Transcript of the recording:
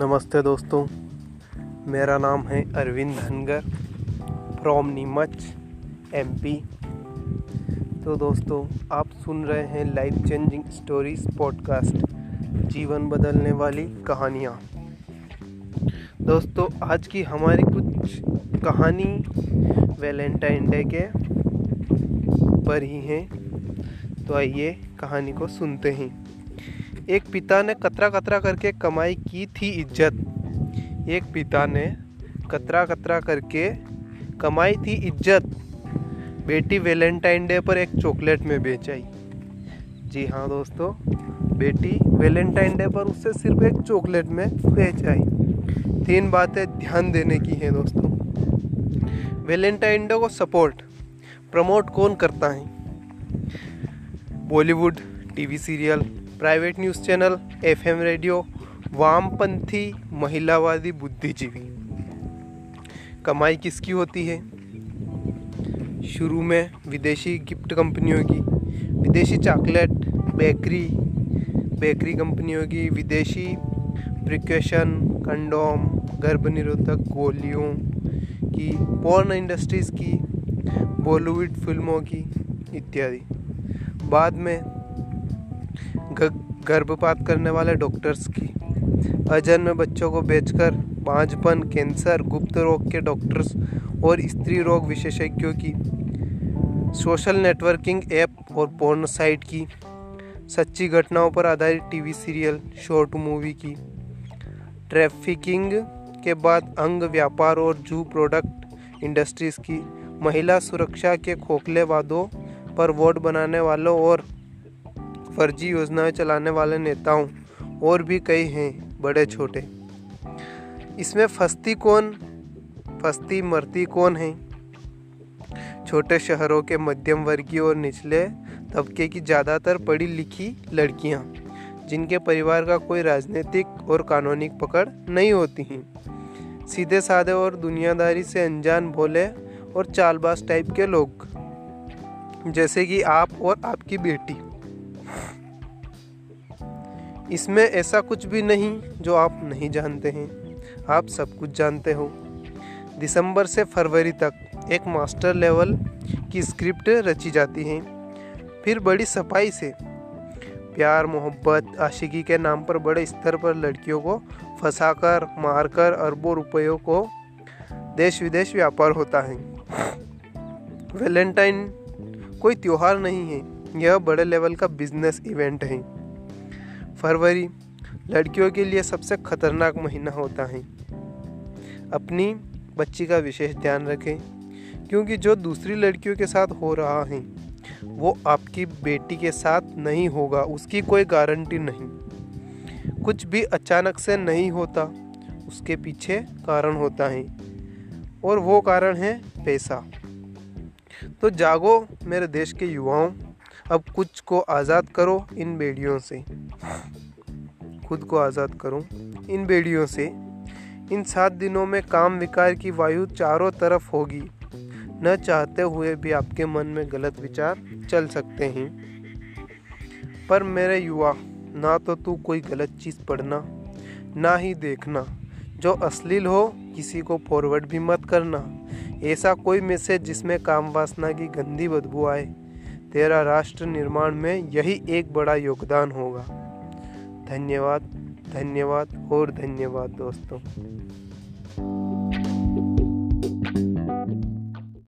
नमस्ते दोस्तों, मेरा नाम है अरविंद धनगर फ्रॉम नीमच एमपी तो दोस्तों, आप सुन रहे हैं लाइफ चेंजिंग स्टोरीज पॉडकास्ट जीवन बदलने वाली कहानियाँ। दोस्तों, आज की हमारी कुछ कहानी वैलेंटाइन डे के पर ही हैं। तो आइए कहानी को सुनते हैं। एक पिता ने कतरा कतरा करके कमाई की थी इज़्ज़त। एक पिता ने कतरा कतरा करके कमाई थी इज़्ज़त। बेटी वैलेंटाइन डे पर एक चॉकलेट में बेच आई जी हाँ दोस्तों, बेटी वैलेंटाइन डे पर उससे सिर्फ़ एक चॉकलेट में बेचाई। तीन बातें ध्यान देने की हैं दोस्तों। वैलेंटाइन डे को सपोर्ट, प्रमोट कौन करता है? Bollywood, TV serial private news channel, FM radio, वामपंथी महिलावादी बुद्धिजीवी। कमाई किसकी होती है? शुरू में विदेशी गिफ्ट कंपनियों की। विदेशी चॉकलेट, बेकरी बेकरी कंपनियों की। विदेशी प्रिकॉशन, कंडोम गर्भ निरोधक गोलियों की। पोर्न इंडस्ट्रीज़ की, बॉलीवुड फ़िल्मों की इत्यादि। बाद में गर्भपात करने वाले डॉक्टर्स की। अजन्म बच्चों को बेचकर पांचपन कैंसर, गुप्त रोग के डॉक्टर्स और स्त्री रोग विशेषज्ञों की। सोशल नेटवर्किंग ऐप और पोर्न साइट की। सच्ची घटनाओं पर आधारित टीवी सीरियल, शॉर्ट मूवी की। ट्रैफिकिंग के बाद अंग व्यापार और जू प्रोडक्ट इंडस्ट्रीज़ की। महिला सुरक्षा के खोखले वादों पर वोट बनाने वालों और फर्जी योजनाएँ चलाने वाले नेताओं, और भी कई हैं, बड़े छोटे। इसमें फस्ती कौन? फस्ती मरती कौन है? छोटे शहरों के मध्यम वर्गीय और निचले तबके की ज़्यादातर पढ़ी लिखी लड़कियाँ, जिनके परिवार का कोई राजनीतिक और कानूनी पकड़ नहीं होती हैं। सीधे साधे और दुनियादारी से अनजान भोले और चालबाज टाइप के लोग, जैसे कि आप और आपकी बेटी। इसमें ऐसा कुछ भी नहीं जो आप नहीं जानते हैं। आप सब कुछ जानते हो। दिसंबर से फरवरी तक एक मास्टर लेवल की स्क्रिप्ट रची जाती है। फिर बड़ी सफ़ाई से प्यार, मोहब्बत, आशिकी के नाम पर बड़े स्तर पर लड़कियों को फंसाकर, मारकर अरबों रुपयों को देश विदेश व्यापार होता है। वैलेंटाइन कोई त्यौहार नहीं है। यह बड़े लेवल का बिज़नेस इवेंट है। फरवरी, लड़कियों के लिए सबसे खतरनाक महीना होता है। अपनी बच्ची का विशेष ध्यान रखें, क्योंकि जो दूसरी लड़कियों के साथ हो रहा है, वो आपकी बेटी के साथ नहीं होगा, उसकी कोई गारंटी नहीं। कुछ भी अचानक से नहीं होता, उसके पीछे कारण होता है, और वो कारण है पैसा। तो जागो मेरे देश के युवाओं अब कुछ को आज़ाद करो इन बेड़ियों से। खुद को आज़ाद करो इन बेड़ियों से। इन सात दिनों में काम विकार की वायु चारों तरफ़ होगी। न चाहते हुए भी आपके मन में गलत विचार चल सकते हैं। पर मेरे युवा, ना तो तू कोई गलत चीज़ पढ़ना, ना ही देखना। जो अश्लील हो, किसी को फॉरवर्ड भी मत करना। ऐसा कोई मैसेज जिसमें काम वासना की गंदी बदबू आए। तेरा राष्ट्र निर्माण में यही एक बड़ा योगदान होगा। धन्यवाद धन्यवाद और धन्यवाद दोस्तों।